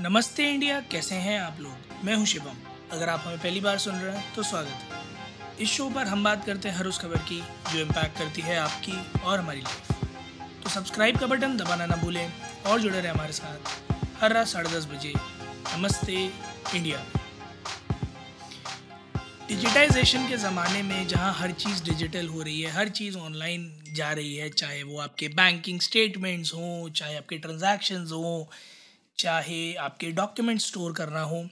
नमस्ते इंडिया, कैसे हैं आप लोग? मैं हूँ शिवम। अगर आप हमें पहली बार सुन रहे हैं तो स्वागत। है इस शो पर हम बात करते हैं हर उस खबर की, जो इम्पैक्ट करती है आपकी और हमारी लाइफ तो सब्सक्राइब का बटन दबाना ना भूलें और जुड़े रहें हमारे साथ हर रात साढ़े दस बजे। नमस्ते इंडिया। डिजिटाइजेशन के ज़माने में जहाँ हर चीज़ डिजिटल हो रही है, हर चीज़ ऑनलाइन जा रही है, चाहे वो आपके बैंकिंग स्टेटमेंट्स हों, चाहे आपके ट्रांजैक्शंस हों चाहे आपके डॉक्यूमेंट स्टोर करना हो,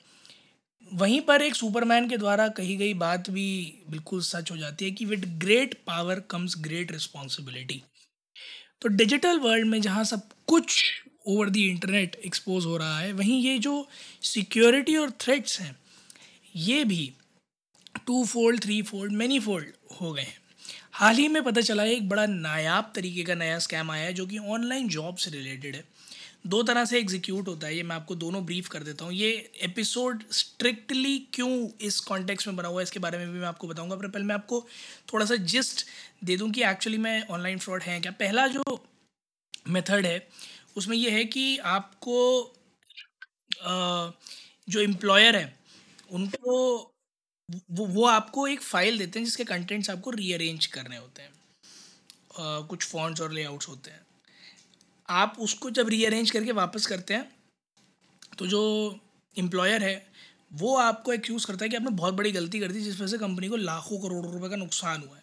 वहीं पर एक सुपरमैन के द्वारा कही गई बात भी बिल्कुल सच हो जाती है कि with great power comes great responsibility तो डिजिटल वर्ल्ड में जहाँ सब कुछ ओवर दी इंटरनेट एक्सपोज हो रहा है, वहीं ये जो सिक्योरिटी और थ्रेट्स हैं, ये भी two fold three fold many fold हो गए हैं। हाल ही में पता चला है, एक बड़ा नायाब तरीके का नया स्कैम आया है जो कि ऑनलाइन जॉब से रिलेटेड है। दो तरह से एग्जीक्यूट होता है ये मैं आपको दोनों ब्रीफ कर देता हूँ। ये एपिसोड स्ट्रिक्टली क्यों इस कॉन्टेक्स्ट में बना हुआ है इसके बारे में भी मैं आपको बताऊँगा। पर पहले मैं आपको थोड़ा सा जिस्ट दे दूँ कि एक्चुअली में ऑनलाइन फ्रॉड है क्या। पहला जो मेथड है उसमें यह है कि आपको आ, जो एम्प्लॉयर है उनको वो वो आपको एक फ़ाइल देते हैं जिसके कंटेंट्स आपको रीअरेंज करने होते हैं। आ, कुछ फॉन्ट्स और लेआउट्स होते हैं। आप उसको जब रीअरेंज करके वापस करते हैं तो जो एम्प्लॉयर है, वो आपको एक्यूज़ करता है कि आपने बहुत बड़ी गलती कर दी जिस वजह से कंपनी को लाखों करोड़ों रुपए का नुकसान हुआ है।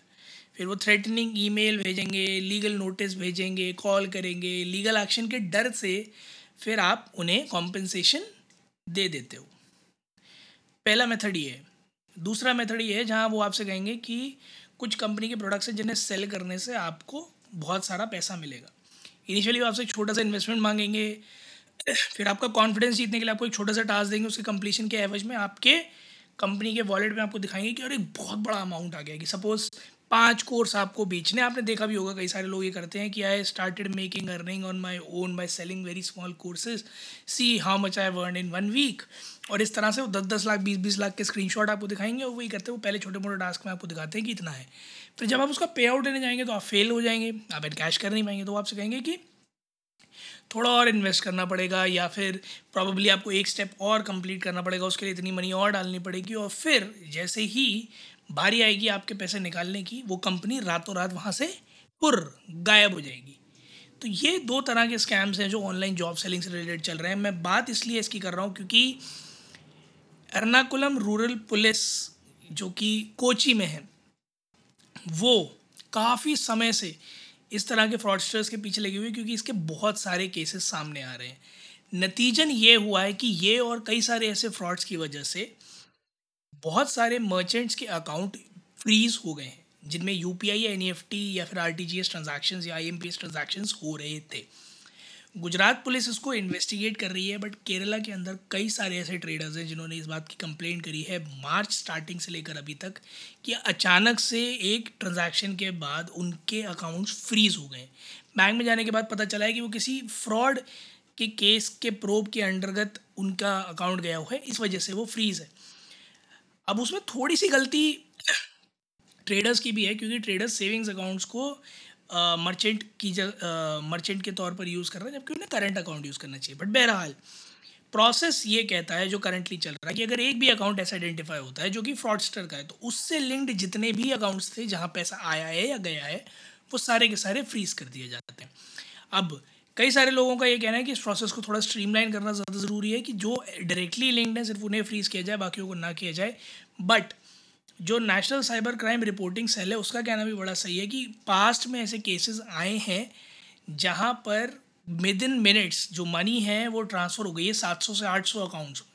फिर वो थ्रेटनिंग ईमेल भेजेंगे लीगल नोटिस भेजेंगे कॉल करेंगे लीगल एक्शन के डर से फिर आप उन्हें कॉम्पनसेशन दे देते हो। पहला मेथड ये है। दूसरा मेथड ये है जहाँ वो आपसे कहेंगे कि कुछ कंपनी के प्रोडक्ट्स हैं जिन्हें सेल करने से आपको बहुत सारा पैसा मिलेगा। इनिशियली आपसे एक छोटा सा इन्वेस्टमेंट मांगेंगे, फिर आपका कॉन्फिडेंस जीतने के लिए आपको एक छोटा सा टास्क देंगे, उसके कंप्लीशन के एवज में आपके कंपनी के वॉलेट में आपको दिखाएँगे कि अरे, बहुत बड़ा अमाउंट आ गया कि सपोज़ पाँच कोर्स आपको बेचने आपने देखा भी होगा, कई सारे लोग ये करते हैं कि I started making earning on my own by selling very small courses see how much I earn in one week और इस तरह से वो दस दस लाख, बीस बीस लाख के स्क्रीनशॉट आपको दिखाएँगे और वही करते हैं। वो पहले छोटे मोटे टास्क में आपको दिखाते हैं कि इतना है। फिर जब आप उसका पे आउट लेने जाएँगे तो आप फेल हो जाएँगे। आप कैश कर नहीं पाएँगे। तो आपसे कहेंगे कि थोड़ा और इन्वेस्ट करना पड़ेगा या फिर प्रॉबली आपको एक स्टेप और कंप्लीट करना पड़ेगा, उसके लिए इतनी मनी और डालनी पड़ेगी और फिर जैसे ही बारी आएगी आपके पैसे निकालने की, वो कंपनी रातों रात वहाँ से पुर, गायब हो जाएगी। तो ये दो तरह के स्कैम्स हैं जो ऑनलाइन जॉब सेलिंग से रिलेटेड चल रहे हैं। मैं बात इसलिए इसकी कर रहा हूँ क्योंकि एर्नाकुलम रूरल पुलिस जो कि कोची में है, वो काफ़ी समय से इस तरह के फ्रॉडस्टर्स के पीछे लगे हुए क्योंकि इसके बहुत सारे केसेस सामने आ रहे हैं। नतीजन ये हुआ है कि ये और कई सारे ऐसे फ्रॉड्स की वजह से बहुत सारे मर्चेंट्स के अकाउंट फ्रीज हो गए हैं, जिनमें यू पी आई या एन या फिर R T G S transaction या I M P S transaction हो रहे थे। गुजरात पुलिस इसको इन्वेस्टिगेट कर रही है बट केरला के अंदर कई सारे ऐसे ट्रेडर्स हैं जिन्होंने इस बात की कंप्लेंट करी है मार्च स्टार्टिंग से लेकर अभी तक कि अचानक से एक ट्रांजैक्शन के बाद उनके अकाउंट्स फ्रीज हो गए। बैंक में जाने के बाद पता चला है कि वो किसी फ्रॉड के केस के प्रोब के अंतर्गत उनका अकाउंट गया हुआ है, इस वजह से वो फ्रीज़ है। अब उसमें थोड़ी सी गलती ट्रेडर्स की भी है, क्योंकि ट्रेडर्स सेविंग्स अकाउंट्स को मर्चेंट की जगह मर्चेंट के तौर पर यूज़ कर रहे हैं, जबकि उन्हें करंट अकाउंट यूज़ करना चाहिए। बट बहरहाल प्रोसेस ये कहता है, जो करंटली चल रहा है, कि अगर एक भी अकाउंट ऐसा आइडेंटिफाई होता है, जो कि फ्रॉडस्टर का है तो उससे लिंक्ड जितने भी अकाउंट्स थे, जहाँ पैसा आया है या गया है, वो सारे के सारे फ्रीज कर दिए जाते हैं। अब, कई सारे लोगों का ये कहना है कि इस प्रोसेस को थोड़ा स्ट्रीमलाइन करना ज़्यादा ज़रूरी है, कि जो डायरेक्टली लिंक्ड है, सिर्फ़ उन्हें फ्रीज़ किया जाए, बाकियों को ना किया जाए। बट जो national cyber crime reporting cell है, उसका कहना भी बड़ा सही है कि पास्ट में ऐसे केसेस आए हैं जहाँ पर विद इन मिनट्स जो मनी है वो ट्रांसफ़र हो गई है सात सौ से आठ सौ अकाउंट्स में।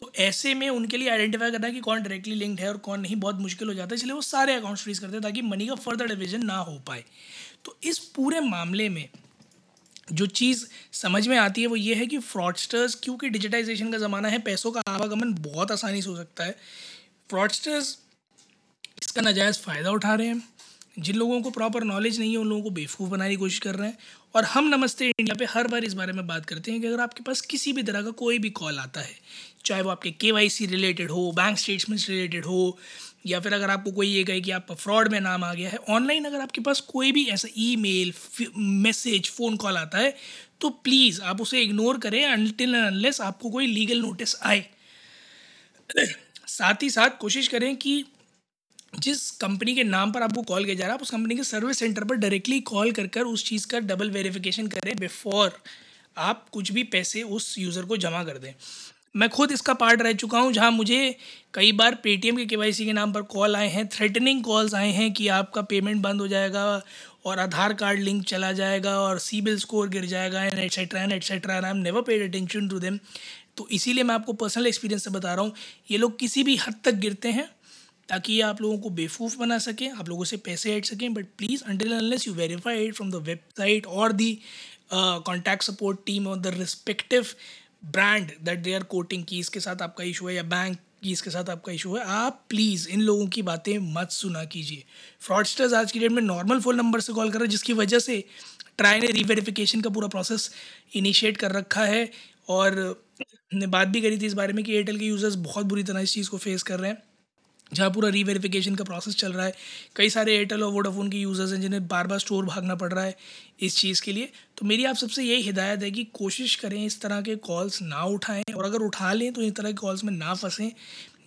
तो ऐसे में उनके लिए आइडेंटिफाई करना कि कौन डायरेक्टली लिंक्ड है और कौन नहीं, बहुत मुश्किल हो जाता है, इसलिए वो सारे अकाउंट्स फ्रीज करते हैं ताकि मनी का फर्दर डिविजन ना हो पाए। तो इस पूरे मामले में जो चीज़ समझ में आती है वो ये है कि फ्रॉडस्टर्स क्योंकि डिजिटाइजेशन का ज़माना है, पैसों का आवागमन बहुत आसानी से हो सकता है। फ्रॉडस्टर्स इसका नाजायज़ फ़ायदा उठा रहे हैं। जिन लोगों को प्रॉपर नॉलेज नहीं है, उन लोगों को बेवकूफ़ बनाने की कोशिश कर रहे हैं। और हम नमस्ते इंडिया पे हर बार इस बारे में बात करते हैं कि अगर आपके पास किसी भी तरह का कोई भी कॉल आता है, चाहे वो आपके के रिलेटेड हो बैंक स्टेटमेंट्स रिलेटेड हो, या फिर अगर आपको कोई ये कहे कि आपका फ्रॉड में नाम आ गया है ऑनलाइन अगर आपके पास कोई भी ऐसा ईमेल मैसेज फ़ोन कॉल आता है तो प्लीज़ आप उसे इग्नोर करें अनटिल अनलेस आपको कोई लीगल नोटिस आए। साथ ही साथ कोशिश करें कि जिस कंपनी के नाम पर आपको कॉल किया जा रहा है, आप उस कंपनी के सर्विस सेंटर पर डायरेक्टली कॉल कर कर उस चीज़ का डबल वेरिफिकेशन करें बिफोर आप कुछ भी पैसे उस यूज़र को जमा कर दें। मैं खुद इसका पार्ट रह चुका हूँ, जहाँ मुझे कई बार पेटीएम के के के नाम पर कॉल आए हैं थ्रेटनिंग कॉल्स आए हैं कि आपका पेमेंट बंद हो जाएगा और आधार कार्ड लिंक चला जाएगा और सी बिल स्कोर गिर जाएगा and etcetera and etcetera I am never paid attention to them तो इसीलिए मैं आपको पर्सनल एक्सपीरियंस से बता रहा हूँ, ये लोग किसी भी हद तक गिरते हैं, ताकि ये आप लोगों को बेवकूफ़ बना सकें, आप लोगों से पैसे ऐड सकें but please until unless you verify it from the website or the contact support team or the respective brand that they are quoting की इसके साथ आपका इशू है या बैंक की इसके साथ आपका इशू है, आप प्लीज़ इन लोगों की बातें मत सुना कीजिए। फ्रॉडस्टर्स आज की डेट में नॉर्मल फ़ोन नंबर से कॉल कर रहे हैं, जिसकी वजह से ट्राई ने रीवेरिफिकेशन का पूरा प्रोसेस इनिशिएट कर रखा है और ने बात भी करी थी इस बारे में कि एयरटेल के यूज़र्स बहुत बुरी तरह इस चीज़ को फेस कर रहे हैं, जहाँ पूरा रीवेरिफिकेशन का प्रोसेस चल रहा है। कई सारे एयरटेल और वोडाफोन के यूज़र्स हैं जिन्हें बार बार स्टोर भागना पड़ रहा है इस चीज़ के लिए। तो मेरी आप सबसे यही हिदायत है कि कोशिश करें इस तरह के कॉल्स ना उठाएँ और अगर उठा लें तो इस तरह के कॉल्स में ना फंसें।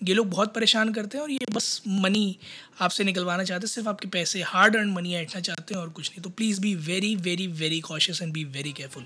ये लोग बहुत परेशान करते हैं और ये बस मनी आपसे निकलवाना चाहते हैं, सिर्फ़ आपके पैसे हार्ड अर्न मनी ऐठना चाहते हैं और कुछ नहीं। तो please be very very very cautious and be very careful